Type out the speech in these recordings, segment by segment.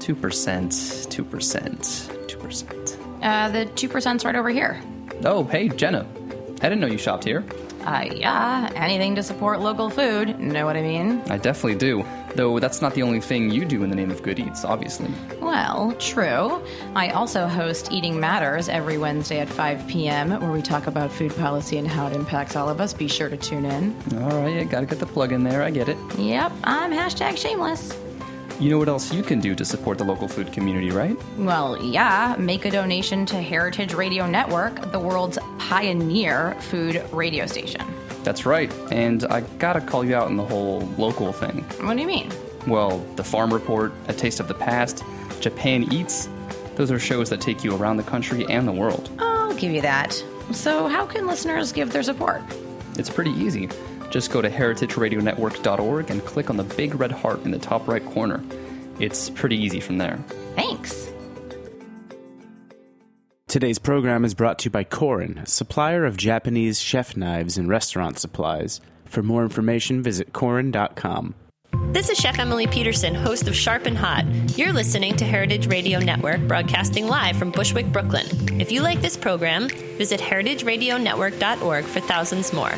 2%, 2%, 2%. Uh, the 2%'s right over here. Oh, hey, Jenna. I didn't know you shopped here. Uh, yeah, anything to support local food. Know what I mean? I definitely do. Though that's not the only thing you do in the name of Good Eats, obviously. Well, true. I also host Eating Matters every Wednesday at 5 p.m., where we talk about food policy and how it impacts all of us. Be sure to tune in. All right, gotta get the plug in there. I get it. Yep, I'm hashtag shameless. You know what else you can do to support the local food community, right? Well, yeah, make a donation to Heritage Radio Network, the world's pioneer food radio station. That's right. And I gotta call you out on the whole local thing. What do you mean? Well, the Farm Report, A Taste of the Past, Japan Eats, those are shows that take you around the country and the world. I'll give you that. So, how can listeners give their support? It's pretty easy. Just go to heritageradionetwork.org and click on the big red heart in the top right corner. It's pretty easy from there. Thanks. Today's program is brought to you by Korin, supplier of Japanese chef knives and restaurant supplies. For more information, visit korin.com. This is Chef Emily Peterson, host of Sharp and Hot. You're listening to Heritage Radio Network, broadcasting live from Bushwick, Brooklyn. If you like this program, visit heritageradionetwork.org for thousands more.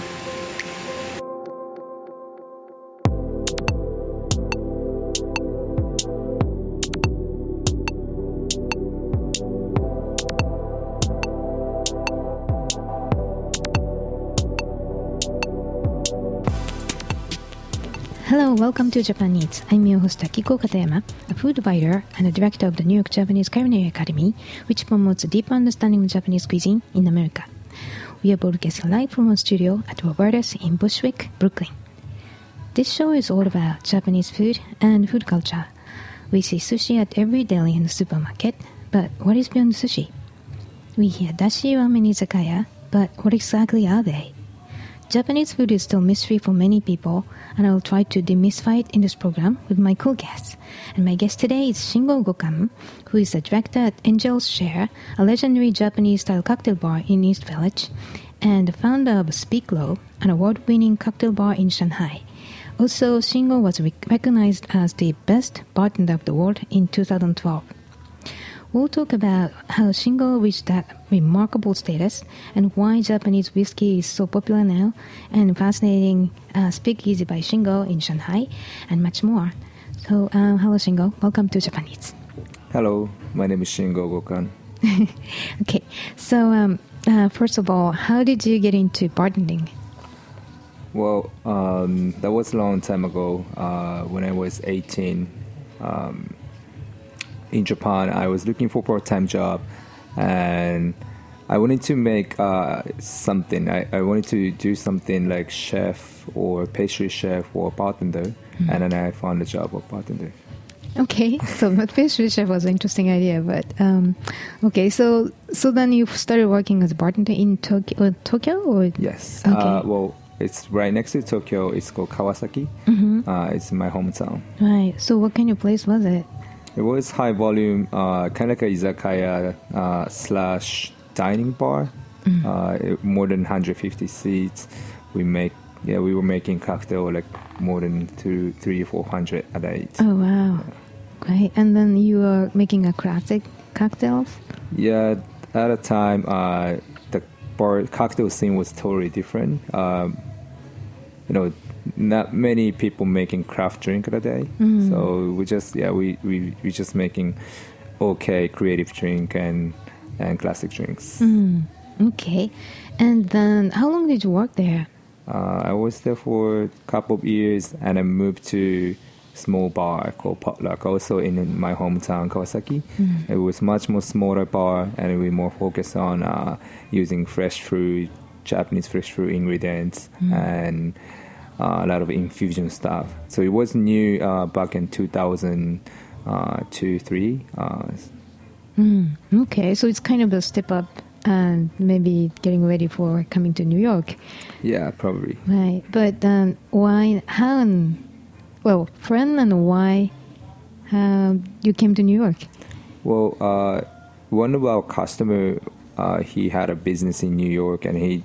Welcome to Japan Eats. I'm your host Akiko Katayama, a food writer and a director of the New York Japanese Culinary Academy, which promotes a deep understanding of Japanese cuisine in America. We are broadcasting live from our studio at Roberta's in Bushwick, Brooklyn. This show is all about Japanese food and food culture. We see sushi at every deli and supermarket, but what is beyond sushi? We hear dashi ramen izakaya, but what exactly are they? Japanese food is still mystery for many people, and I will try to demystify it in this program with my cool guests. And my guest today is Shingo Gokan, who is the director at Angel's Share, a legendary Japanese-style cocktail bar in East Village, and the founder of Speak Low, an award-winning cocktail bar in Shanghai. Also, Shingo was rec- recognized as the best bartender of the world in 2012. We'll talk about how Shingo reached that remarkable status and why Japan Eats whiskey is so popular now, and fascinating uh, Speakeasy by Shingo in Shanghai, and much more. So, um, hello Shingo, welcome to Japanese. Hello, my name is Shingo Gokan. Okay, so um, uh, first of all, how did you get into bartending? Well, um, that was a long time ago uh, when I was 18. Um, in Japan, I was looking for a part-time job, and I wanted to make uh, something. I, I wanted to do something like chef or pastry chef or bartender, and then I found a job of bartender. Okay, so but pastry chef was an interesting idea, but um, okay, so so then you started working as a bartender in Tokyo, uh, Tokyo or Yes. Okay. Uh, well, it's right next to Tokyo. It's called Kawasaki. Uh, it's my hometown. right. So what kind of place was it? It was high volume, uh, kind of like a izakaya uh, slash dining bar. Uh, it- more than 150 seats. We make, yeah, we were making cocktail like more than two, three, four hundred a day. Oh wow, great! And then you were making a classic cocktails. Yeah, at a time, uh, the bar cocktail scene was totally different. Um, you know, not many people making craft drink a day. So we just, yeah, we, we we just making okay creative drink and and classic drinks. Okay, and then how long did you work there? Uh, I was there for a couple of years, and I moved to small bar called Potluck, also in my hometown Kawasaki. It was much more smaller bar, and we more focused on uh, using fresh fruit, Japanese fresh fruit ingredients, and uh, a lot of infusion stuff. So it was new uh, back in 2002, three. Uh, Okay, so it's kind of a step up and maybe getting ready for coming to New York, yeah, probably. right? But um, why? How? And, well, friend, and why um, you came to New York? Well, uh, one of our customer, uh, he had a business in New York, and he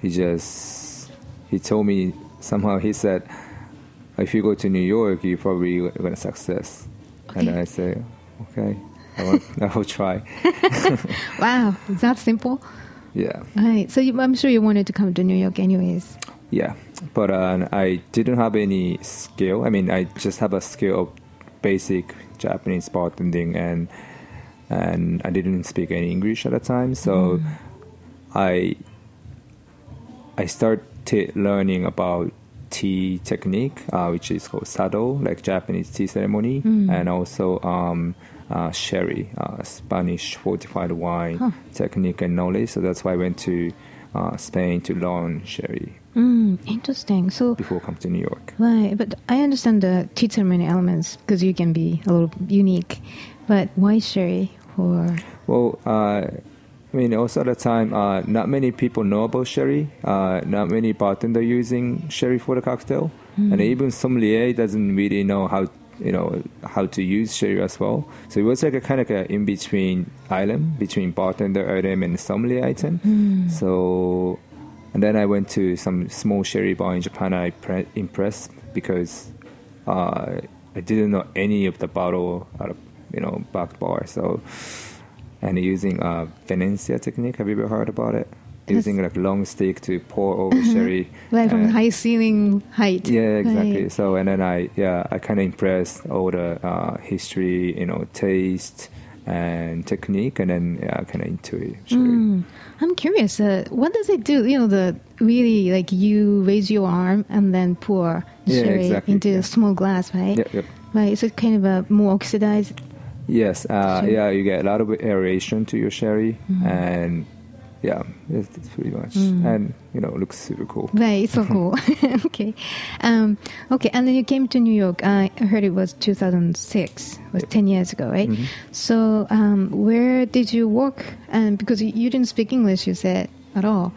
he just he told me somehow he said, if you go to New York, you probably gonna success. and I say, okay, I, will, I will try. Wow, is that simple? Yeah, Right. So you, I'm sure you wanted to come to New York anyways. yeah. But uh, I didn't have any skill. I mean, I just have a skill of basic Japanese bartending, and and I didn't speak any English at the time. So I I learning about tea technique, uh, which is called sado, like Japanese tea ceremony, and also um, uh, sherry, uh, Spanish fortified wine technique and knowledge. So that's why I went to uh, Spain to learn sherry Mm, interesting. So, before coming to New York. right, but I understand the tea ceremony elements because you can be a little unique. But why sherry? Or Well, uh, I mean, also at the time, uh, not many people know about sherry. Uh, not many bartender using sherry for the cocktail, and even sommelier doesn't really know how you know how to use sherry as well. So it was like a kind of a in between island between bartender item and sommelier item. So, and then I went to some small sherry bar in Japan. I pre- impressed because uh, I didn't know any of the bottle out of you know back bar. So and using a Venencia technique. Have you ever heard about it? Using like long stick to pour over sherry. like from high ceiling height. Yeah, exactly. Right. So and then I yeah I kind of impressed all the uh, history, you know, taste and technique, and then yeah, kind of into it. Mm. I'm curious. Uh, what does it do? You know, the really like you raise your arm and then pour Yeah, sherry exactly, into yeah. a small glass, right? Yep, yep. Right. So it's kind of a more oxidized. Yes, uh, Sure. yeah, you get a lot of aeration to your sherry, Mm-hmm. and yeah, it's, it's pretty much, Mm. and you know, it looks super cool. Right. So cool. okay. Um, okay. And then you came to New York. I heard it was 2006. It was 10 years ago, right? Mm-hmm. So um, where did you work? And because you didn't speak English, you said at all.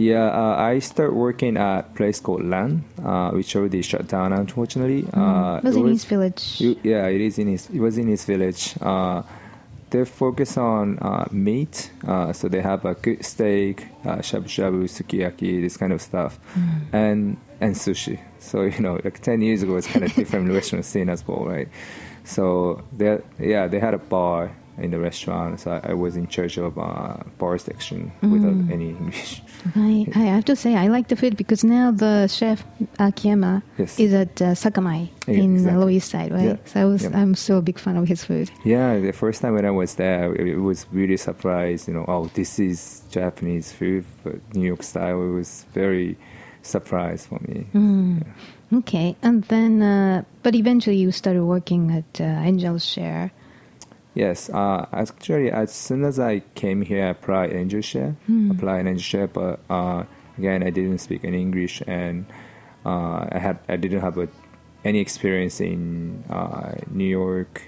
Yeah, uh, I started working at a place called Lan, uh, which already shut down, unfortunately. Uh, Mm. was it in East Village. yeah, it is in his. It was in East Village. Uh, they focus on uh, meat, uh, so they have a good steak, uh, shabu shabu, sukiyaki, this kind of stuff, Mm. and and sushi. So you know, like ten years ago, it's kind of different restaurant scene as well, right? So they, yeah, they had a bar in the restaurant. So I, I was in charge of uh, bar section without Mm. any English. I, I have to say, I like the food because now the chef Akiyama Yes. is at uh, Sakamai Yeah, in exactly. the Lower East Side, right? Yeah. So I was, Yeah. I'm still a big fan of his food. Yeah, the first time when I was there, it, it was really surprised. You know, oh, this is Japanese food, but New York style. It was very surprised for me. Mm. Okay, and then, uh, but eventually you started working at uh, Angel's Share. Yes, uh, actually, as soon as I came here, I applied Angel Share, applied Share, but uh, again, I didn't speak any English, and uh, I had I didn't have a, any experience in uh, New York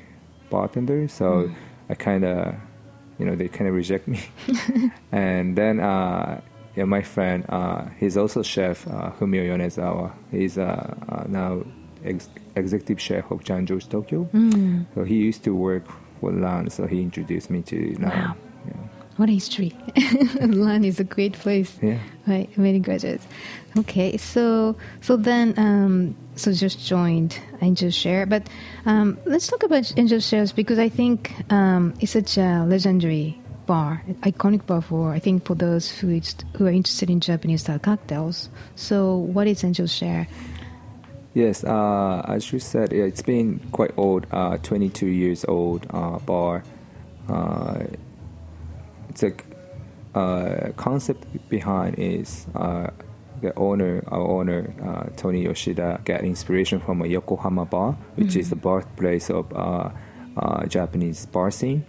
bartender, so I kind of, you know, they kind of reject me, and then. Uh, yeah, my friend, uh, he's also chef, uh, Fumio Yonezawa. He's now ex- executive chef of Jean-Georges Tokyo. Mm. So he used to work for LAN, so he introduced me to LAN. Wow. What a history. Lan is a great place. Yeah. Right, many graduates. Okay, so so then um, so just joined Angel Share, but um, let's talk about Angel Shares because I think um, it's such a legendary bar, iconic bar for I think for those who who are interested in Japanese style cocktails. So what is Angel Share? Yes, uh, as you said, it's been quite old, uh, 22 years old uh, bar. Uh, it's a uh, concept behind is uh, the owner, our owner, uh, Tony Yoshida, got inspiration from a Yokohama bar, which is the birthplace of uh, uh, Japanese bar scene.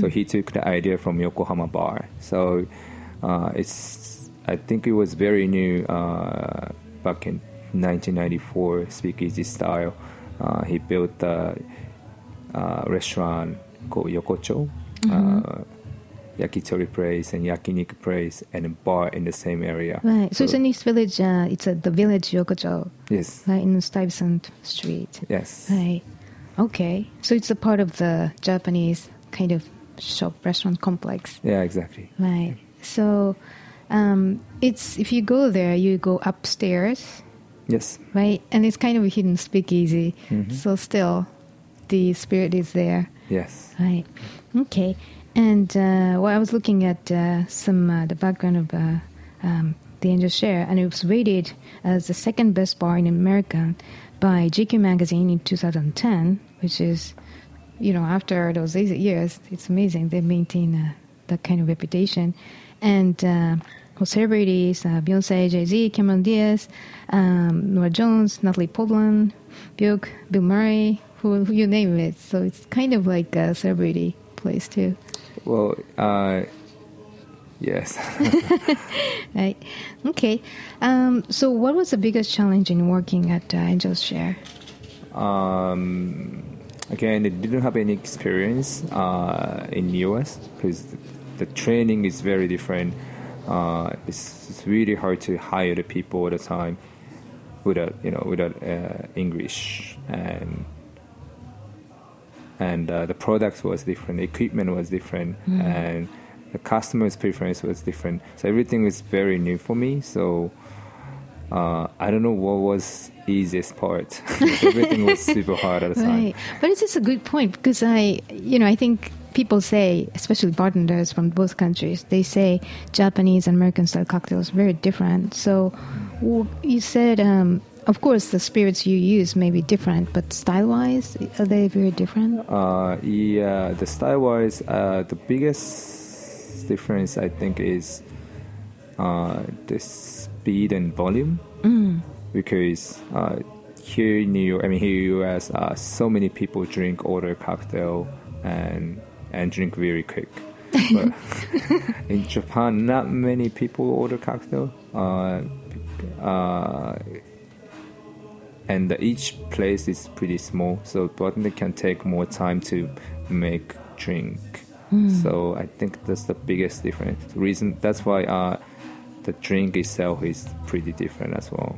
So he took the idea from Yokohama bar. So uh, it's, I think it was very new uh, back in 1994, speakeasy style. Uh, he built a uh, restaurant called Yokocho, uh, yakitori place and yakiniku place, and a bar in the same area. Right. So, it's in East Village. Uh, it's at the village Yokocho, yes, right in Stuyvesant Street. yes, Right. Okay. So it's a part of the Japanese kind of shop restaurant complex. yeah, exactly. Right. So um, it's if you go there, you go upstairs, Yes, right? And it's kind of a hidden speakeasy. Mhm. So still, the spirit is there. Yes. Right. Okay. And uh, well, I was looking at uh, some uh, the background of uh, um, the Angel Share, and it was rated as the second best bar in America by GQ magazine in 2010, which is, you know, after those years, it's amazing they maintain uh, that kind of reputation. And uh, celebrities, uh, Beyonce, Jay Z, Cameron Diaz, um, Norah Jones, Natalie Portman, Björk, Bill Murray, who, who you name it. So it's kind of like a celebrity place too. Well, uh, yes. Right. Okay. Um, so, what was the biggest challenge in working at uh, Angel's Share? um, again, they didn't have any experience uh, in US because the, the training is very different. Uh, it's, it's really hard to hire the people all the time without you know without uh, English and and uh, the product was different, the equipment was different, and the customer's preference was different. So everything was very new for me. So uh, I don't know what was easiest part. everything was super hard at the time. Right. But it's just a good point because I, you know, I think people say, especially bartenders from both countries, they say Japanese and American style cocktails are very different. So you said, um, of course, the spirits you use may be different, but style wise, are they very different? Uh, yeah, the style wise, uh, the biggest difference I think is uh, the speed and volume. Because uh, here in New York, I mean here in US, uh, so many people drink order cocktail and and drink very quick. But in Japan, not many people order cocktail. Uh, uh, and each place is pretty small, so bartender can take more time to make drink. So I think that's the biggest difference. The reason that's why uh, the drink itself is pretty different as well.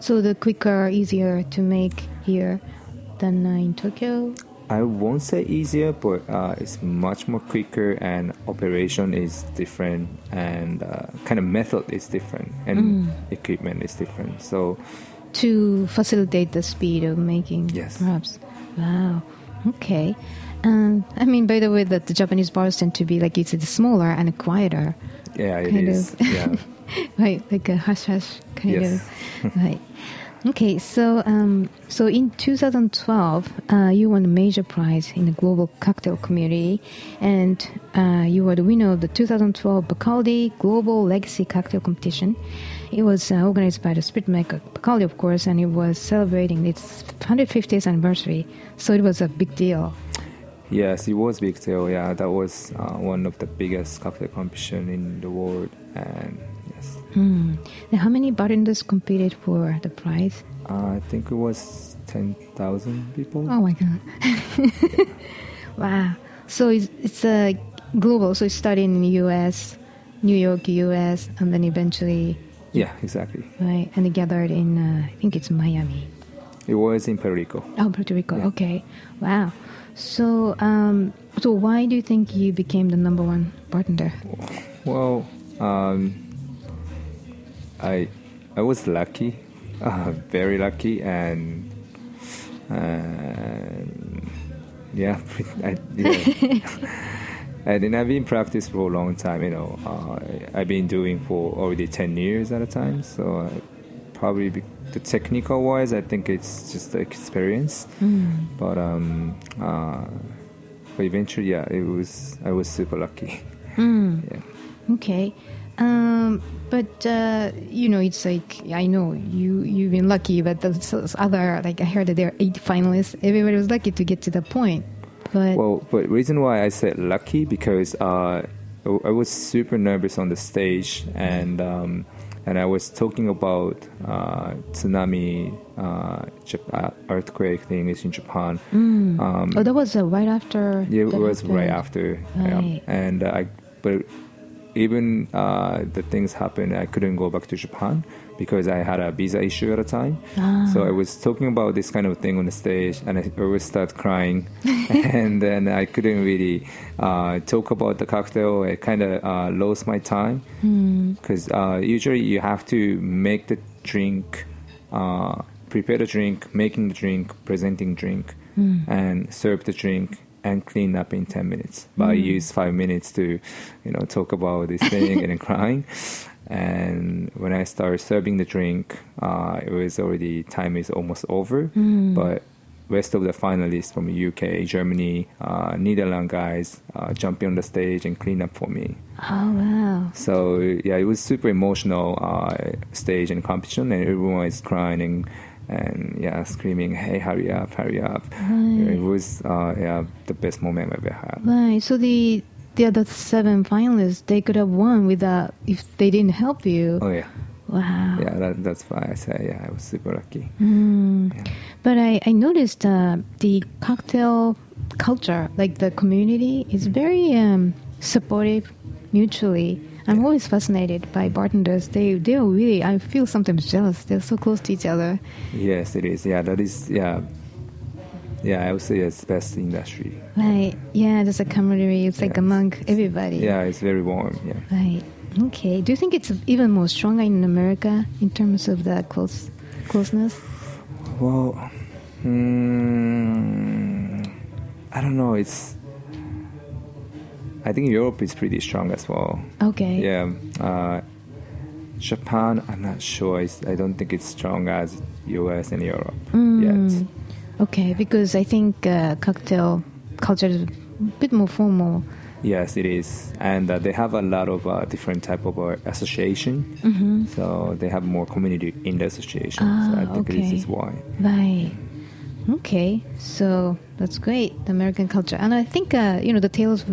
So the quicker, easier to make here than uh, in Tokyo? I won't say easier, but uh, it's much more quicker, and operation is different, and uh, kind of method is different, and equipment is different. So to facilitate the speed of making Yes. perhaps wow okay um, i mean by the way that the japanese bars tend to be like you said smaller and quieter yeah, it Kind of. Yeah. right like a hush hush kind Yes. of right okay so um, so in 2012 uh, you won a major prize in the global cocktail community and uh, you were the winner of the 2012 bacardi global legacy cocktail competition. It was uh, organized by the spirit maker bacardi of course and it was celebrating its 150th anniversary. So it was a big deal. Yes, it was big deal. Yeah, that was uh, one of the biggest cocktail competition in the world, and hmm. how many bartenders competed for the prize uh, I think it was ten thousand people. Oh my god! wow. So it's it's uh, global. So it started in the U.S., New York, U.S., and then eventually, Yeah, exactly. right? And they gathered in uh, I think it's Miami. It was in Puerto Rico. Oh, Puerto Rico. Yeah. Okay. Wow. So um, so why do you think you became the number one bartender? Well, um, I I was lucky, uh, very lucky, and and yeah, I, yeah. and then I've been practice for a long time. You know, uh, I've been doing for already ten years at a time. So uh, probably be, the technical wise, I think it's just the experience. But um, uh, but eventually, yeah, it was I was super lucky. Yeah. Okay. Um, but uh, you know, it's like I know you you've been lucky, but those other like I heard that there are eight finalists. Everybody was lucky to get to the point. But Well, but reason why I said lucky because uh, I was super nervous on the stage and um, and I was talking about uh, tsunami uh, uh, earthquake thing is in Japan. Um, oh, that was uh, right after. yeah, it was right after, yeah. Right. and uh, I but even uh, the things happened, I couldn't go back to Japan because I had a visa issue at the time. Ah. So I was talking about this kind of thing on the stage, and I always start crying, and then I couldn't really uh, talk about the cocktail. I kind of uh, lost my time Hmm. because uh, usually you have to make the drink, uh, prepare the drink, making the drink, presenting drink. and serve the drink and clean up in 10 minutes. But I use five minutes to, you know, talk about this thing and crying. And when I started serving the drink, uh, it was already time is almost over. But rest of the finalists from UK, Germany, uh, Netherlands guys uh, jumping on the stage and clean up for me. Oh wow. So yeah, it was super emotional uh, stage and competition, and everyone is crying and, and yeah, screaming, "Hey, hurry up, hurry up!" It was uh, yeah the best moment I've ever had. Right. So the the other seven finalists they could have won without if they didn't help you. Oh yeah, Wow. yeah. That, that's why I say yeah, I was super lucky. Mm. But I, I noticed uh, the cocktail culture, like the community, is very um, supportive mutually. I'm always fascinated by bartenders. They they are really I feel sometimes jealous. They're so close to each other. Yes, it is. Yeah, that is yeah. Yeah, I would say it's best industry. Right. Yeah, there's a camaraderie. It's like among everybody. Yeah, it's very warm. Yeah. Right. Okay. Do you think it's even more stronger in America in terms of the close closeness? Well, mm, I don't know. It's. I think Europe is pretty strong as well. Okay. Yeah. Uh, Japan, I'm not sure. It's, I don't think it's strong as US and Europe yet. Okay, because I think uh, cocktail culture is a bit more formal. Yes, it is, and uh, they have a lot of uh, different type of uh, association. Mm-hmm. So they have more community in the association. Ah, so I Ah, think okay. this is why. Right. Okay, so that's great, the American culture, and I think uh, you know the tales of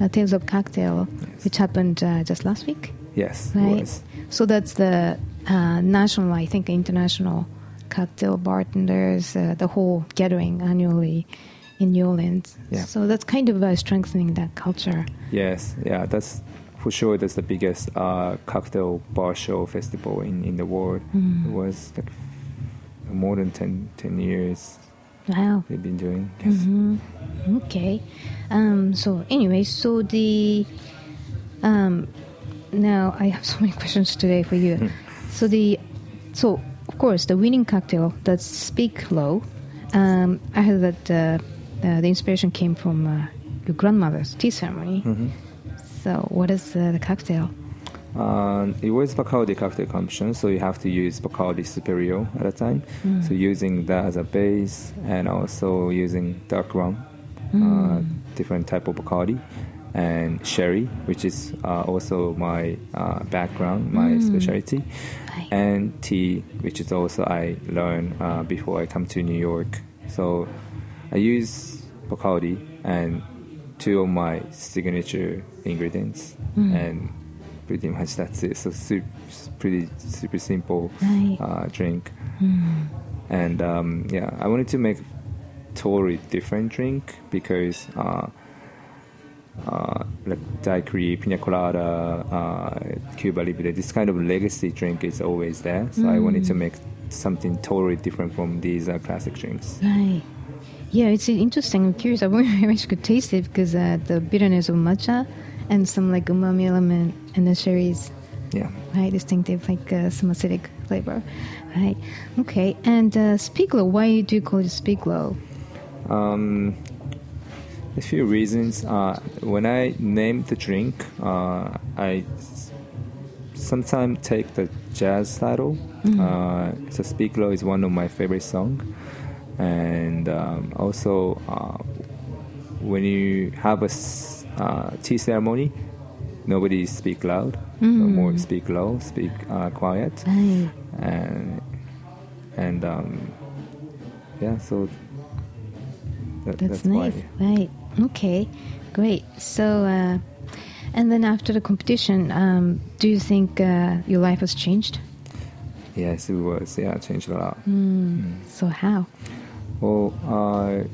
uh, tales of cocktail, which happened uh, just last week, Yes, it right? was. So that's the uh, national, I think, international cocktail bartenders, uh, the whole gathering annually in New Orleans. Yeah. So that's kind of uh, strengthening that culture. Yes, yeah, that's for sure. That's the biggest uh, cocktail bar show festival in, in the world. Mm. It was like more than 10, 10 years Wow. they've been doing. Yes. Mm-hmm. Okay. Um, so anyway, so the um, now I have so many questions today for you. so the so of course the winning cocktail that's Speak Low. Um, I heard that uh, uh, the inspiration came from uh, your grandmother's tea ceremony. So what is uh, the cocktail? Um, it was Bacardi cocktail competition, so you have to use Bacardi Superior at a time. So using that as a base, and also using dark rum, uh, different type of Bacardi, and sherry, which is uh, also my uh, background, my specialty, Right. and tea, which is also I learned uh, before I come to New York. So I use Bacardi and two of my signature ingredients, and pretty much that's it. So super, pretty super simple uh, drink, and um, yeah, I wanted to make totally different drink because. Uh, uh, like daiquiri, pina colada, uh, Cuba Libre, this kind of legacy drink is always there. So I wanted to make something totally different from these uh, classic drinks. Right. Yeah, it's interesting. I'm curious. I wonder if I could taste it because uh, the bitterness of matcha and some like umami element and the cherries, Yeah. right? Distinctive, like uh, some acidic flavor, right? Okay. And uh, Speak Low, why do you call it Speak Low? Um, a few reasons. Uh, when I name the drink, uh, I sometimes take the jazz title. Uh, so Speak Low is one of my favorite songs. And um, also, uh, when you have a uh, tea ceremony, nobody speak loud. So more speak low, speak uh, quiet. Right. And, and um, yeah, so that, That's, that's, nice. why. Right. Okay. Great. So, uh, and then after the competition, um, do you think uh, your life has changed? Yes, it was. Yeah, it changed a lot. So how? Well, uh,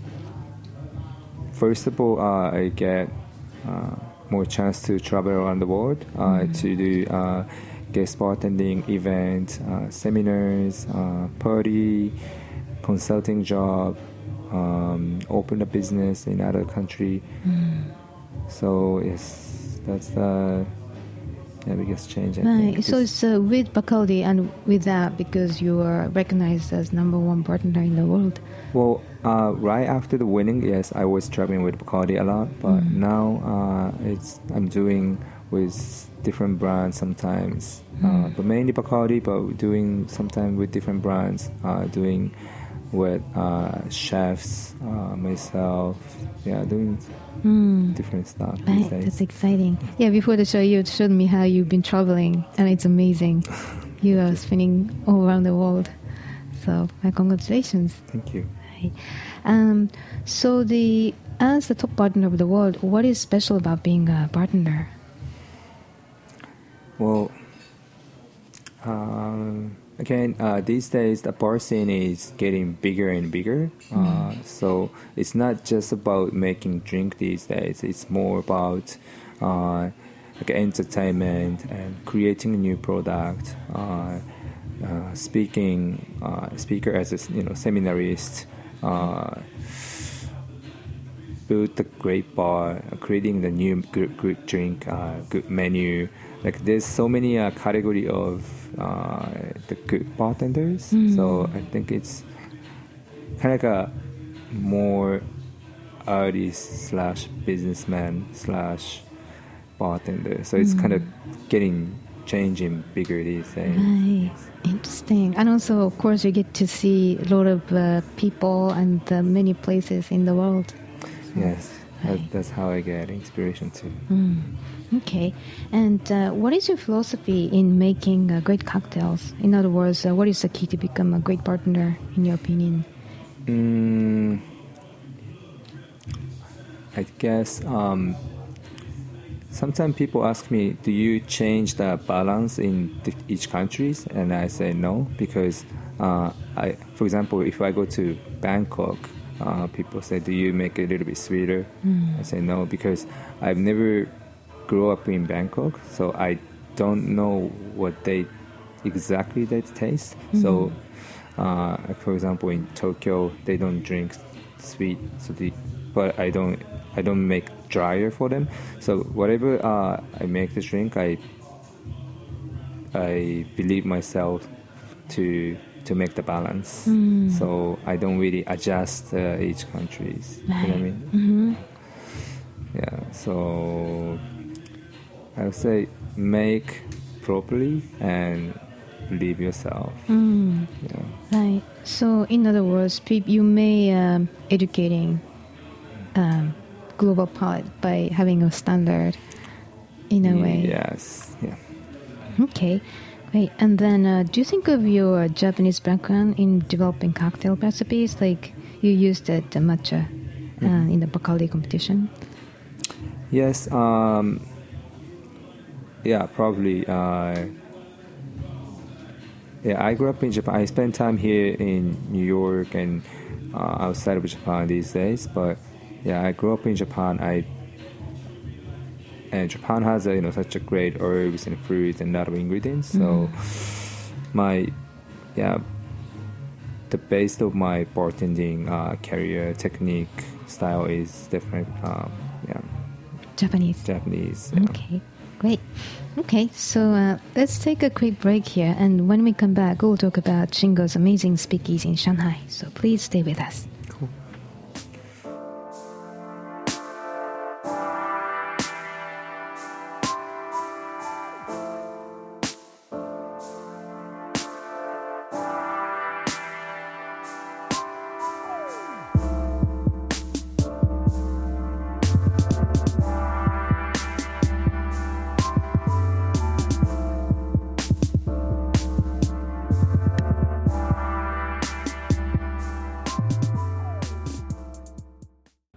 first of all, uh, I get uh, more chance to travel around the world uh, to do uh, guest bartending events, uh, seminars, uh, party, consulting job, um, open a business in other country. So yes, that's the yeah, biggest change. I Right. think. So it's uh, with Bacardi and with that because you are recognized as number one partner in the world. Well, uh, right after the winning, yes, I was traveling with Bacardi a lot, but Mm. now uh, it's I'm doing with different brands sometimes, uh, Mm. but mainly Bacardi, but doing sometimes with different brands, uh, doing with uh, chefs, uh, myself, yeah, doing Mm. different stuff Right, that's exciting. Yeah, before the show, you showed me how you've been traveling, and it's amazing. you are spinning all around the world. So, uh, congratulations. Thank you. Right. Um, so, the as the top bartender of the world, what is special about being a bartender? Well, um, again, uh, these days the bar scene is getting bigger and bigger. Uh, so it's not just about making drink these days. It's more about uh, like entertainment and creating a new product. Uh, uh, speaking, uh, speaker as a you know seminarist. Build the great bar, creating the new good, good drink, good menu. Like there's so many category of uh, the good bartenders. So I think it's kind of like a more artist slash businessman slash bartender. So it's kind of getting changing bigger these days. Right. Interesting. And also, of course, you get to see a lot of uh, people and uh, many places in the world. Yes, that, that's how I get inspiration too. Okay. And uh, what is your philosophy in making uh, great cocktails? In other words, uh, what is the key to become a great bartender, in your opinion? Mm, I guess um, sometimes people ask me, "Do you change the balance in each countries?" And I say no because, uh, I, for example, if I go to Bangkok, uh, people say, "Do you make it a little bit sweeter?" I say no because I've never grew up in Bangkok, so I don't know what they exactly they taste. So, uh, for example, in Tokyo, they don't drink sweet, so the, but I don't I don't make drier for them. So whatever uh, I make the drink, I I believe myself to to make the balance. So I don't really adjust uh, each countries. You know what I mean? Yeah. So I would say make properly and believe yourself. Yeah. Right. So, in other words, you may um, educating um, global palate by having a standard in a way. Yes. Yeah. Okay, great. And then, uh, do you think of your Japanese background in developing cocktail recipes? Like you used the, the matcha uh, in the Bacardi competition. Yes. Um, yeah. Probably. Uh, yeah. I grew up in Japan. I spent time here in New York and uh, outside of Japan these days. But yeah, I grew up in Japan. I and Japan has a, you know such a great herbs and fruits and a lot of ingredients. So my yeah the base of my bartending uh, career technique style is different. Um, yeah, Japanese. Japanese. Yeah. Okay, great. Okay, so uh, let's take a quick break here, and when we come back, we'll talk about Shingo's amazing speakeasy in Shanghai. So please stay with us.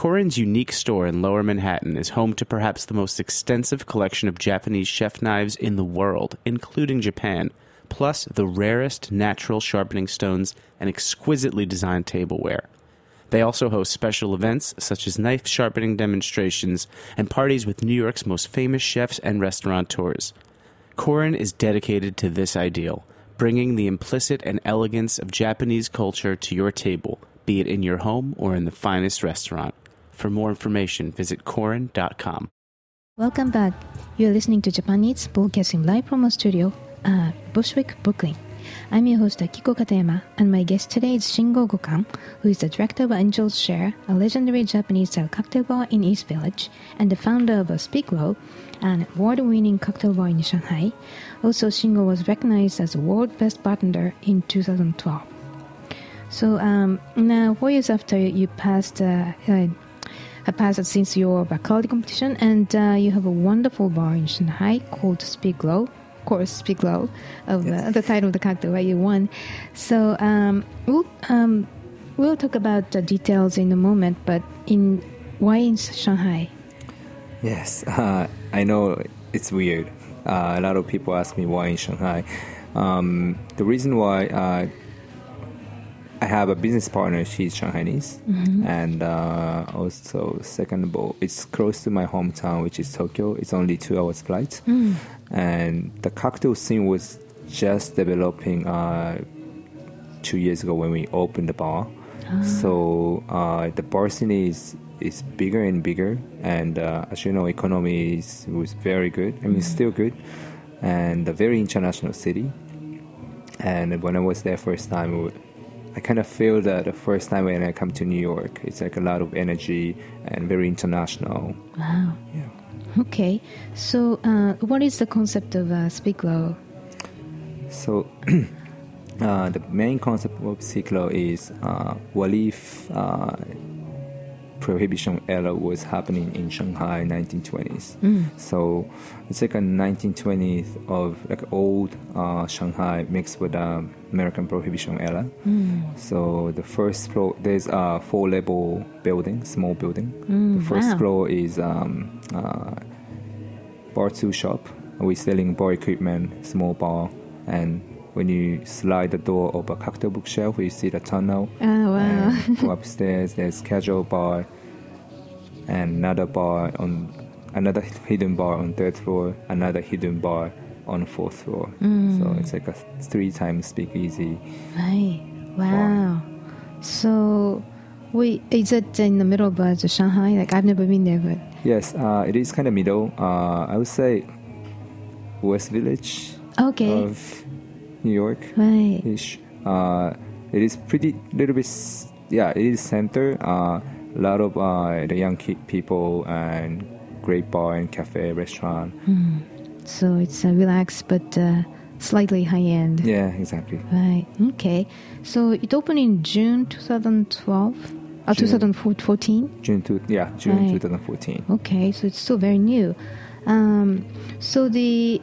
Korin's unique store in Lower Manhattan is home to perhaps the most extensive collection of Japanese chef knives in the world, including Japan, plus the rarest natural sharpening stones and exquisitely designed tableware. They also host special events such as knife sharpening demonstrations and parties with New York's most famous chefs and restaurateurs. Korin is dedicated to this ideal, bringing the implicit and elegance of Japanese culture to your table, be it in your home or in the finest restaurant. For more information, visit korin.com. Welcome back. You're listening to Japan Eats broadcasting live from our studio at Bushwick, Brooklyn. I'm your host Akiko Katayama, and my guest today is Shingo Gokan, who is the director of Angel's Share, a legendary Japanese-style cocktail bar in East Village, and the founder of Speak Low, an award-winning cocktail bar in Shanghai. Also, Shingo was recognized as the world best bartender in 2012. So um, now, four years after you passed, uh, uh, have passed since your Bacardi competition, and uh, you have a wonderful bar in Shanghai called Speak Low. Of course, Speak Low, of the, the title of the cocktail right you won. So um, we'll um, we'll talk about the details in a moment. But in why in Shanghai? Yes, uh, I know it's weird. Uh, a lot of people ask me why in Shanghai. Um, the reason why uh, I have a business partner, she's Shanghainese, and uh, also second of all, it's close to my hometown, which is Tokyo. It's only two hours flight, and the cocktail scene was just developing uh, two years ago when we opened the bar. So uh, the bar scene is is bigger and bigger, and uh, as you know, economy is, was very good. I mean, still good, and a very international city. And when I was there first time, it I kind of feel that the first time when I come to New York, it's like a lot of energy and very international. Wow. Yeah. Okay. So, uh, what is the concept of uh, Speak Low? So uh, the main concept of Speak Low is uh, what if uh, prohibition era was happening in Shanghai 1920s. So it's like a 1920s of like old uh, Shanghai mixed with the American prohibition era. So the first floor there's a four level building, small building. the first wow. floor is um, uh, bar two shop. We're selling bar equipment, small bar, and when you slide the door of a cocktail bookshelf, you see the tunnel. Oh, wow. And go upstairs. There's casual bar, and another bar on another hidden bar on third floor, another hidden bar on fourth floor. So it's like a three times speakeasy. Right. Wow. So, wait, is it in the middle of uh, the Shanghai? Like I've never been there, but Yes, uh, it is kind of middle. Uh, I would say West Village okay. of New York. right. ish. Uh, it is pretty little bit. Yeah, it is center. Uh, a lot of uh, the young ki- people and great bar and cafe restaurant. So it's uh, relaxed but uh, slightly high end. Yeah, exactly. Right. Okay. So it opened in June 2012. Uh, June. 2014. June two. Yeah, June Right. 2014. Okay, so it's still very new. Um, so the,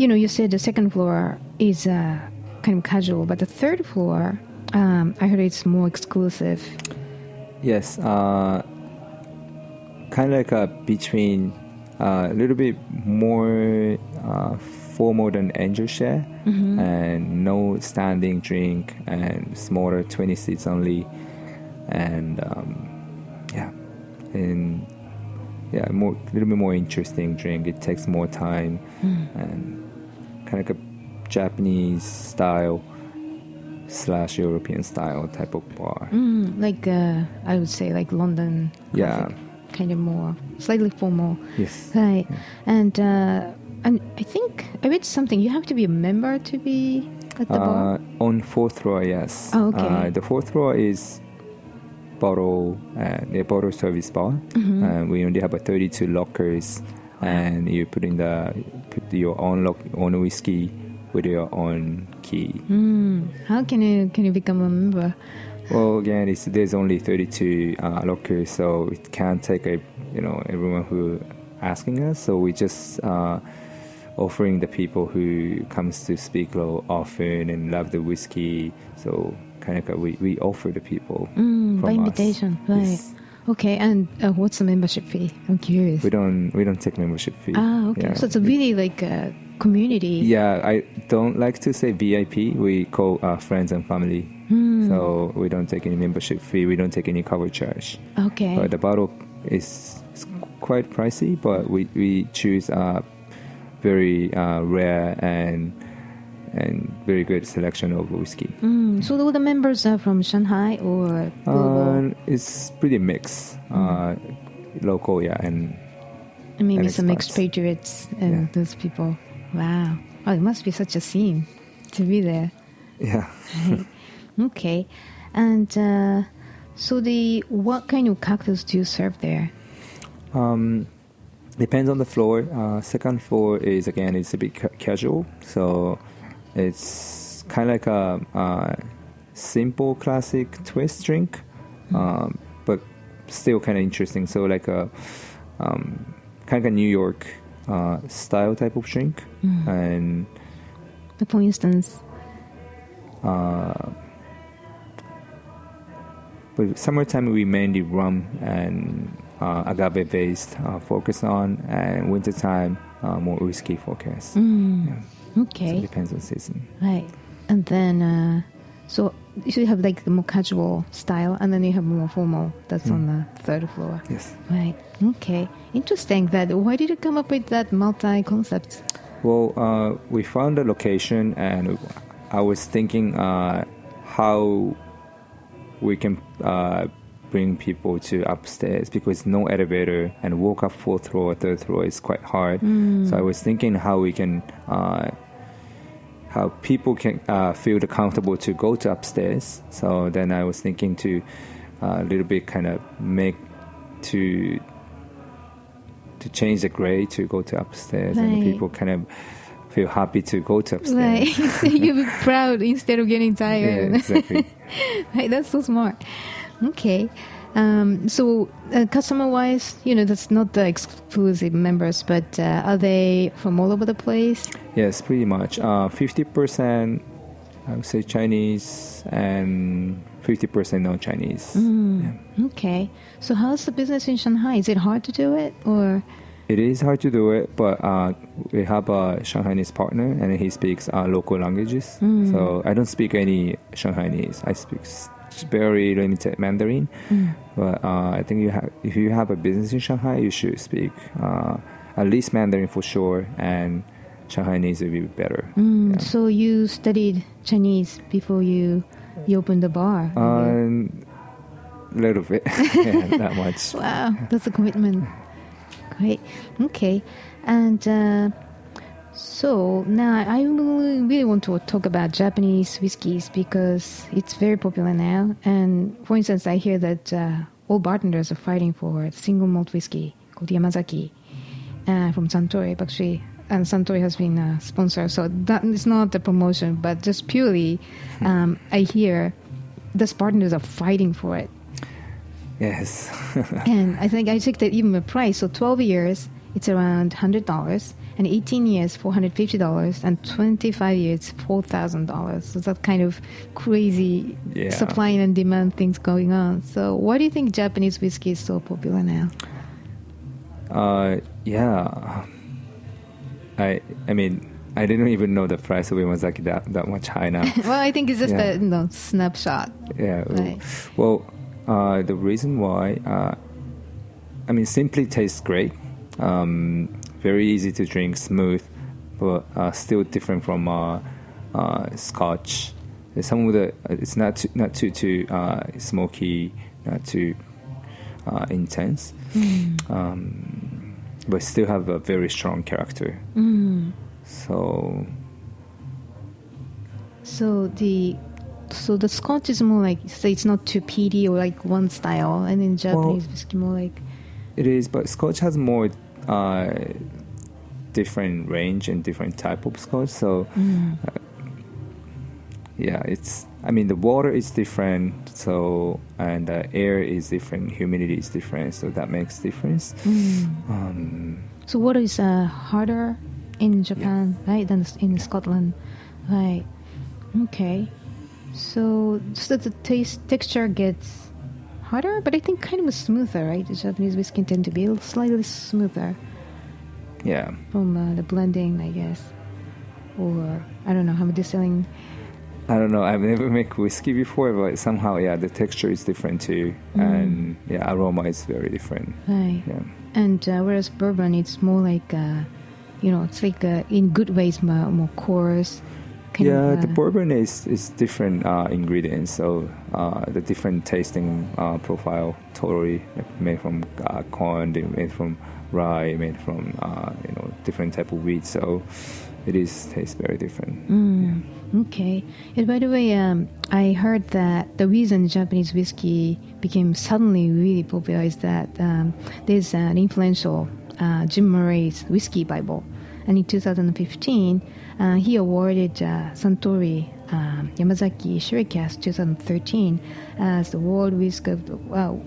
you know, you said the second floor is uh, kind of casual, but the third floor, um, I heard it's more exclusive. Yes, uh, kind of like a between uh, a little bit more uh, formal than Angel Share, and no standing drink and smaller 20 seats only, and um, yeah, and yeah, more a little bit more interesting drink. It takes more time and kind of like a Japanese style slash European style type of bar. Mm, like uh, I would say, like London. Yeah. Kind of more slightly formal. Yes. Right. And uh, and I think I read something. You have to be a member to be at the bar. Uh, on fourth floor, yes. Oh, okay. Uh, the fourth floor is bottle and a bottle service bar. Mm-hmm. And we only have a 32 lockers, and you put in the your own lock own whiskey with your own key. Mm, how can you can you become a member? Well, again, it's, there's only 32 uh, lockers, so it can't take a you know everyone who asking us. So we just uh, offering the people who comes to speak low often and love the whiskey. So kind of we, we offer the people Mm, by us. invitation, right? Yes. Okay, and uh, what's the membership fee? I'm curious. We don't we don't take membership fee. Ah, okay. Yeah. So it's a really like a community. Yeah, I don't like to say VIP. We call uh, friends and family. Hmm. So we don't take any membership fee. We don't take any cover charge. Okay. But the bottle is, is quite pricey, but we, we choose a very uh, rare and and very good selection of whiskey. Mm, so all the members are from Shanghai or global? Um, it's pretty mixed, uh, local, yeah, and and maybe and some expatriates and Yeah. those people. Wow. Oh, it must be such a scene to be there. yeah. Okay. And uh, so the what kind of cocktails do you serve there? Um, depends on the floor. Uh, second floor is again it's a bit ca- casual, so it's kind of like a, uh simple classic twist drink, um, but still kind of interesting. So like a um, kind of a New York uh, style type of drink, and For instance, uh, but summertime we mainly rum and uh, agave based uh, focus on, and wintertime uh, more whiskey focus. mm, Yeah. So it okay, depends on season. right. And then, uh, so you have like the more casual style, and then you have more formal. That's Mm. on the third floor. Yes. Right. Okay. Interesting. That. Why did you come up with that multi concept? Well, uh, we found a location, and I was thinking uh, how we can uh, bring people to upstairs because no elevator and walk up fourth floor, third floor is quite hard. So I was thinking how we can. Uh, how people can uh, feel comfortable to go to upstairs. So then I was thinking to uh, a little bit kind of make to to change the grade to go to upstairs, and people kind of feel happy to go to upstairs. Right. you be proud instead of getting yeah, tired. exactly. Right, that's so smart. Okay. Um, so, uh, customer wise, you know, that's not the exclusive members, but uh, are they from all over the place? yes, pretty much. Uh, Fifty percent, I would say Chinese, and fifty percent non-Chinese. Mm. Yeah. Okay. So, how's the business in Shanghai? Is it hard to do it? Or, It is hard to do it, but uh, we have a Shanghainese partner, and he speaks uh, local languages. Mm. So I don't speak any Shanghainese. I speak s- very limited Mandarin. Mm. But uh, I think you have, if you have a business in Shanghai, you should speak uh, at least Mandarin for sure, and Shanghainese will be better. Mm, Yeah. so you studied Chinese before you you opened the bar? Um, little bit, yeah, not much. Wow, that's a commitment. Great. Okay. And uh, so now I really, really want to talk about Japanese whiskeys because it's very popular now. And for instance, I hear that uh, all bartenders are fighting for a single malt whiskey called Yamazaki uh, from Suntory. Actually, and Suntory has been a sponsor, so that is not the promotion, but just purely, um, I hear the bartenders are fighting for it Yes. and I think I checked that even the price. So 12 years, it's around $100, and 18 years, $450, and 25 years, $4,000. So that's kind of crazy Yeah. supply and demand things going on. So why do you think Japanese whiskey is so popular now? Uh, yeah. I I mean I didn't even know the price of Yamazaki that that much high now. well, I think it's just Yeah. a you know, snapshot. yeah. Right. Well, uh, the reason why uh, I mean simply tastes great. Um, very easy to drink, smooth, but uh, still different from uh, uh, Scotch. Some of the it's not too, not too too uh, smoky, not too uh, intense. Um, but still have a very strong character. Mm. So So the so the Scotch is more like so it's not too peaty or like one style, and in Japanese whiskey more like it is, but Scotch has more uh, different range and different type of Scotch. So mm. yeah, it's. I mean, the water is different, so and the air is different, humidity is different, so that makes difference. Mm. Um, So what is uh, harder in Japan, right, than in Scotland, right? Okay. So so the taste texture gets harder, but I think kind of smoother, right? The Japanese whiskey tend to be slightly smoother Yeah. from uh, the blending, I guess, or I don't know how much distilling. I don't know. I've never made whiskey before, but somehow, yeah, the texture is different too, and yeah, aroma is very different. Right. Yeah. And uh, whereas bourbon, it's more like, uh, you know, it's like uh, in good ways more, more coarse. Yeah, of, the uh, bourbon is is different uh, ingredients, so uh, the different tasting uh, profile totally made from uh, corn, made from rye, made from uh, you know different type of wheat. So it is tastes very different. Mm, Okay. And by the way, um, I heard that the reason Japanese whiskey became suddenly really popular is that um, there's an influential uh, Jim Murray's Whiskey Bible. And in 2015, uh, he awarded uh, Suntory um, Yamazaki Sherry Cask 2013 as the World Whiskey of the, wow,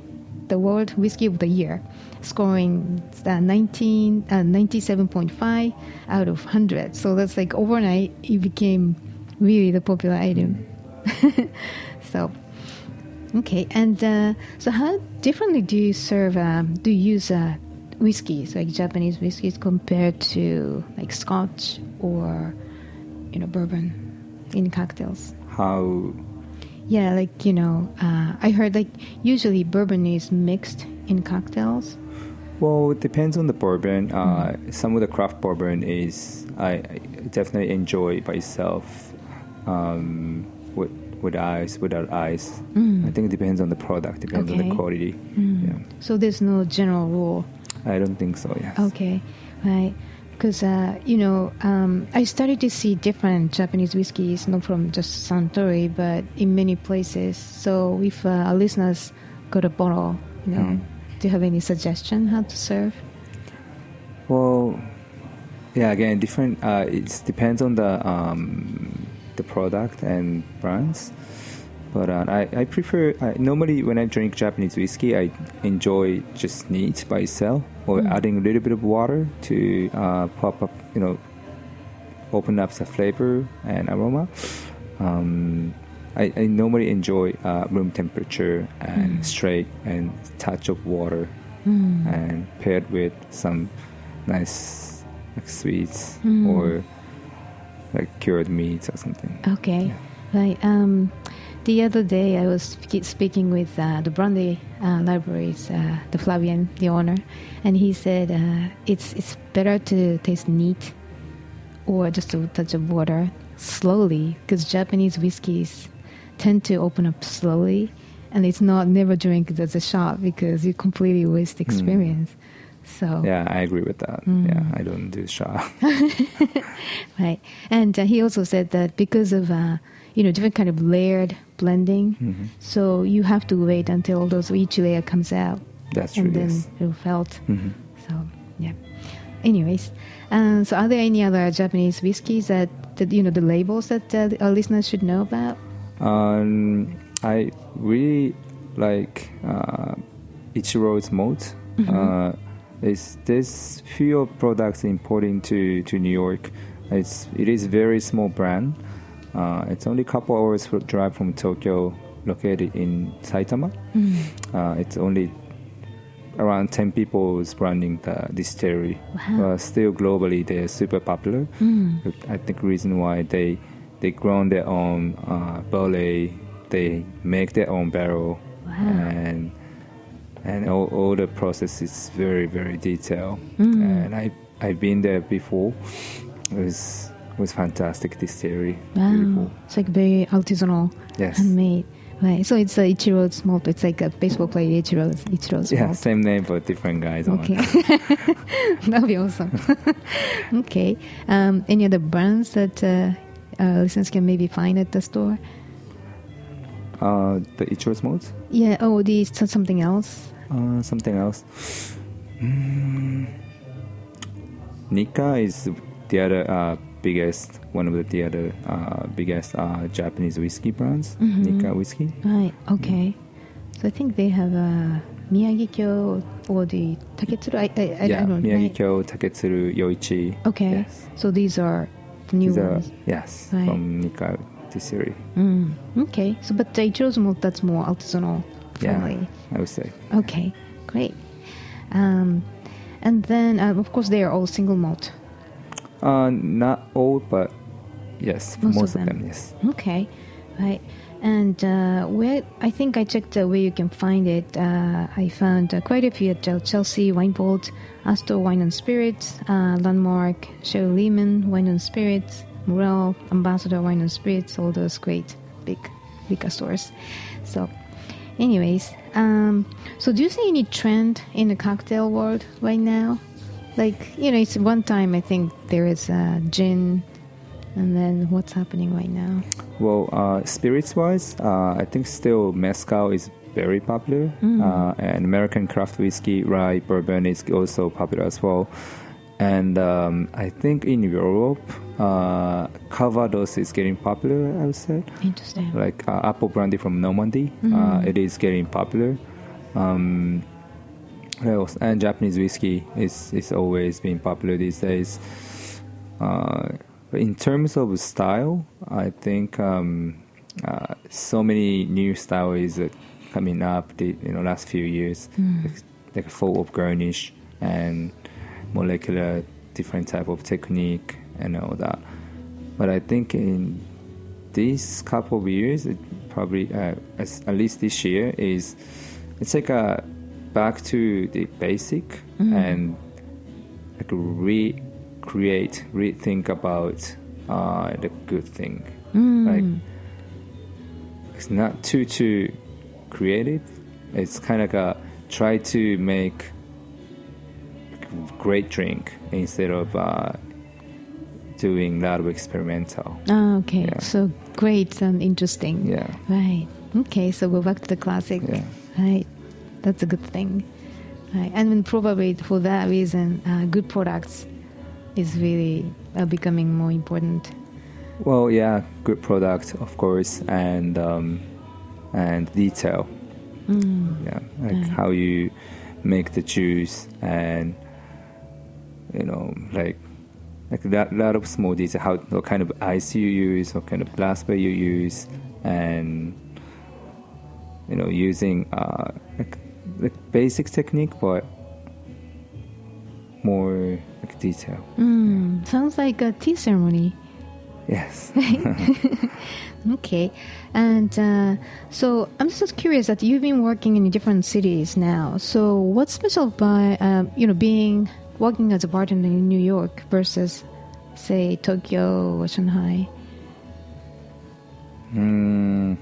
the World Whiskey of the Year, scoring uh, 19, uh, 97.5 out of 100. So that's like overnight, it became really the popular item. so, okay. And uh, so, how differently do you serve, um, do you use uh, whiskeys, like Japanese whiskeys, compared to like scotch or, you know, bourbon in cocktails? How Yeah, like you know, uh, I heard like usually bourbon is mixed in cocktails. Well, it depends on the bourbon. Uh, Some of the craft bourbon is I, I definitely enjoy by itself um, with with ice, without ice. I think it depends on the product, depends on the quality. Yeah, So there's no general rule. I don't think so. Yes. Okay, right. Because uh, you know, um, I started to see different Japanese whiskeys, not from just Suntory, but in many places. So if uh, our listeners got a bottle, you know, do you have any suggestion how to serve? Well, yeah. Again, different. Uh, it depends on the um, the product and brands. But uh, I, I prefer I, normally when I drink Japanese whiskey, I enjoy just neat by itself or adding a little bit of water to uh, pop up, you know, open up the flavor and aroma. Um, I, I normally enjoy uh, room temperature and straight and touch of water and paired with some nice like sweets or like cured meats or something. Okay, right. Um, the other day, I was speaking with uh, the Brandy uh, Libraries, uh, the Flavien, the owner, and he said uh, it's it's better to taste neat or just a touch of water slowly because Japanese whiskeys tend to open up slowly, and it's not never drink it as a shot because you completely waste the experience. So Yeah, I agree with that. Yeah, I don't do shot. Right, and uh, he also said that because of uh, you know different kind of layered blending, Mm-hmm. so you have to wait until those each layer comes out, That's true. and then yes. it'll felt. Mhm. So yeah. Anyways, uh, so are there any other Japanese whiskeys that, that you know the labels that uh, our listeners should know about? Um, I really like uh, Ichiro's malt. Uh, it's, there's few products importing to, to New York. It's it is very small brand. Uh, it's only a couple hours drive from Tokyo, located in Saitama. Uh, it's only around 10 people is running the distillery. Wow. Still globally, they're super popular. I think the reason why they they grown their own uh, barley, they make their own barrel, and and all, all the process is very very detailed. And I I've been there before. It was it was fantastic distillery. Beautiful. It's like very artisanal, Yes. handmade. Right, so it's uh, Ichiro's malt. It's like a baseball player Ichiro's Ichiro's Yeah, malt. same name but different guys. Okay, that'd be awesome. okay, um, any other brands that uh, uh, listeners can maybe find at the store? Uh, the Ichiro's malt. Yeah. Oh, the so- something else. Uh, something else. Mm. Nikka is the other uh, biggest, one of the, the other uh, biggest uh, Japanese whiskey brands. Nikka whiskey. Right. Okay. So I think they have uh, Miyagi-kyo or the Taketsuru. I, I, I, yeah, I don't know. Miyagi-kyo, Taketsuru, Yoichi. Okay. Yes. So these are new These are, ones. yes, Right. from Nikka distillery. Mm. Okay. So, but the Ichiro's malt that's more artisanal friendly. I would say. Okay, great. Um, and then, uh, of course, they are all single malt. Uh, not all, but yes, Most most, of of them. them. Yes. Okay, right. And uh, where I think I checked uh, where you can find it. Uh, I found uh, quite a few at Chelsea Wine Vault, Astor Wine and Spirits, uh, Landmark, Sherry Lehmann Wine and Spirits, Morrell, Ambassador Wine and Spirits. All those great big liquor stores. So, anyways, um, so do you see any trend in the cocktail world right now? Like you know, it's one time I think there is gin. And then what's happening right now? Well, uh, spirits wise, uh, I think still mezcal is very popular, uh, and American craft whiskey, rye, bourbon is also popular as well. And um, I think in Europe, uh, Calvados is getting popular. I would say, Interesting. like uh, apple brandy from Normandy, uh, it is getting popular. Um? And Japanese whiskey is is always been popular these days. Uh, in terms of style, I think um, uh, so many new styles uh, coming up the you know last few years, like, like full of garnish and molecular different type of technique and all that. But I think in these couple of years, it probably uh, as, at least this year is it's like a back to the basic and like recreate, rethink about uh, the good thing. Like it's not too too creative. It's kind of like a try to make great drink instead of uh, doing a lot of experimental. Oh, okay. Yeah. So great and interesting. Yeah. Right. Okay. So go back to the classic. Yeah. Right. That's a good thing. Right. And probably for that reason, uh, good products is really uh, becoming more important. Well, yeah, good product, of course, and um, and detail. Yeah, like Right. how you make the juice, and you know, like like that lot of small detail. How what kind of ice you use, what kind of glass you use, and you know, using uh, like, like basic technique, but more like detail. Mm, sounds like a tea ceremony. Yes. Okay, and uh, so I'm just curious that you've been working in different cities now. So what's special by um, you know being working as a bartender in New York versus, say, Tokyo or Shanghai? Mm,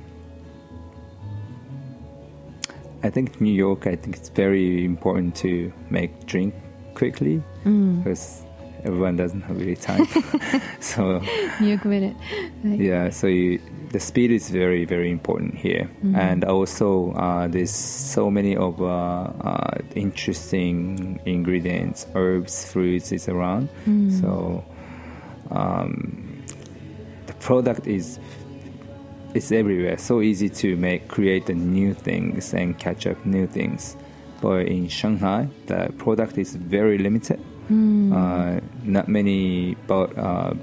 I think New York. I think it's very important to make drink quickly because everyone doesn't have really time. so New York minute. Right. yeah, so you, the speed is very very important here, and also uh, there's so many of uh, uh, interesting ingredients, herbs, fruits is around. So um, the product is it's everywhere. So easy to make, create the new things and catch up new things. But in Shanghai, the product is very limited. Uh, not many, but uh,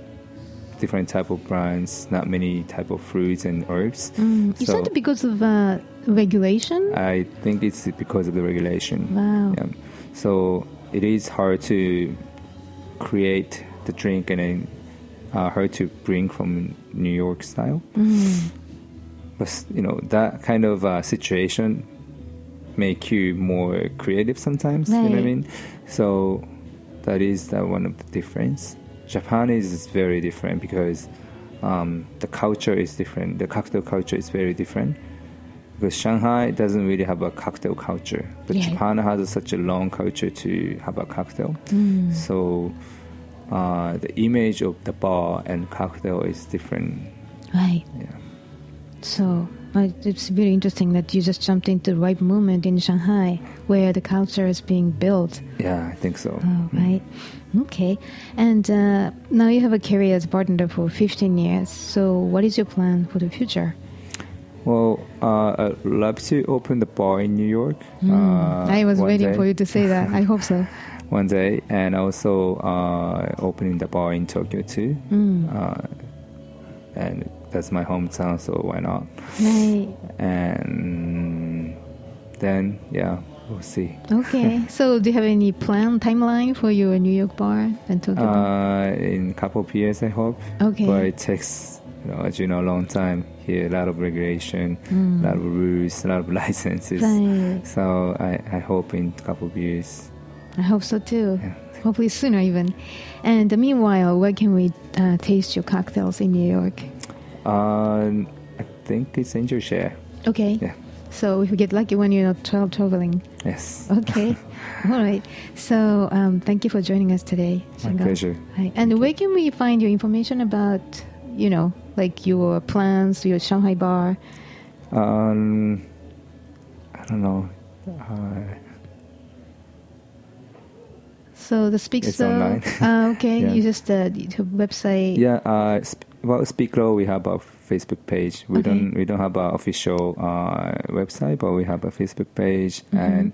different type of brands, not many type of fruits and herbs. Mm, Is that because of uh, regulation? I think it's because of the regulation. Wow. Yeah. So it is hard to create the drink and then uh, hard to bring from New York style. Mm. But you know that kind of uh, situation make you more creative sometimes. You know what I mean? So that is uh, one of the difference. Japan is very different because um, the culture is different. The cocktail culture is very different. Because Shanghai doesn't really have a cocktail culture, but Yeah. Japan has such a long culture to have a cocktail. Mm. So uh, the image of the bar and cocktail is different. Right. Yeah. So uh, it's very interesting that you just jumped into the right moment in Shanghai, where the culture is being built. Yeah, I think so. Oh, right. Okay. And uh, now you have a career as bartender for 15 years. So what is your plan for the future? Well, uh, I'd love to open the bar in New York. Uh, Hmm. I was waiting day- for you to say that. I hope so. one day, and also uh, opening the bar in Tokyo too. Mm. Uh, and that's my hometown, so why not? Right. And then yeah, we'll see. Okay. so, do you have any plan timeline for your New York bar and Tokyo bar? Uh, in a couple of years, I hope. Okay. But it takes, you know, as you know, a long time here. A lot of regulation, a lot of rules, a lot of licenses. Right. So I, I hope in a couple of years. I hope so too. Yeah. Hopefully sooner even. And meanwhile, where can we uh, taste your cocktails in New York? Uh, I think it's Angel's Share. Okay. Yeah. So if we get lucky when you're not tra- traveling. Yes. Okay. All right. So um, thank you for joining us today. My Shingo. pleasure. Hi. And where can we find your information about, you know, like your plans, your Shanghai bar? Um, I don't know. Uh, So the Speak It's Slow. online. Uh, okay. Yeah. You just uh, the website. yeah. Uh, sp- about Speak Low, we have a Facebook page. We Okay. don't we don't have an official uh, website, but we have a Facebook page, Mhm. and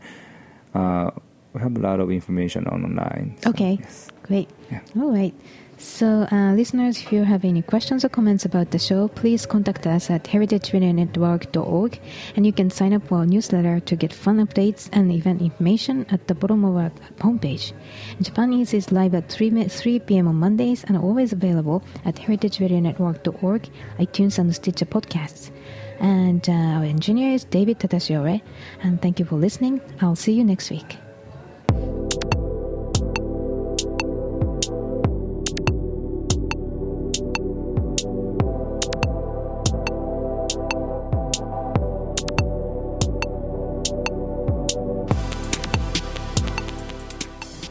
uh, we have a lot of information online. So, Okay. Yes. Great. Yeah. All right. So, uh, listeners, if you have any questions or comments about the show, please contact us at heritageradionetwork.org and you can sign up for our newsletter to get fun updates and event information at the bottom of our homepage. Japan Eats is live at 3, 3 p.m. on Mondays and always available at heritageradionetwork.org, iTunes, and Stitcher podcasts. And uh, our engineer is David Tatashiore. And thank you for listening. I'll see you next week.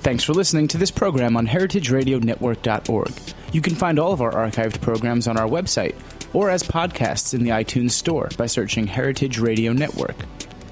Thanks for listening to this program on heritageradionetwork.org. You can find all of our archived programs on our website or as podcasts in the iTunes Store by searching Heritage Radio Network.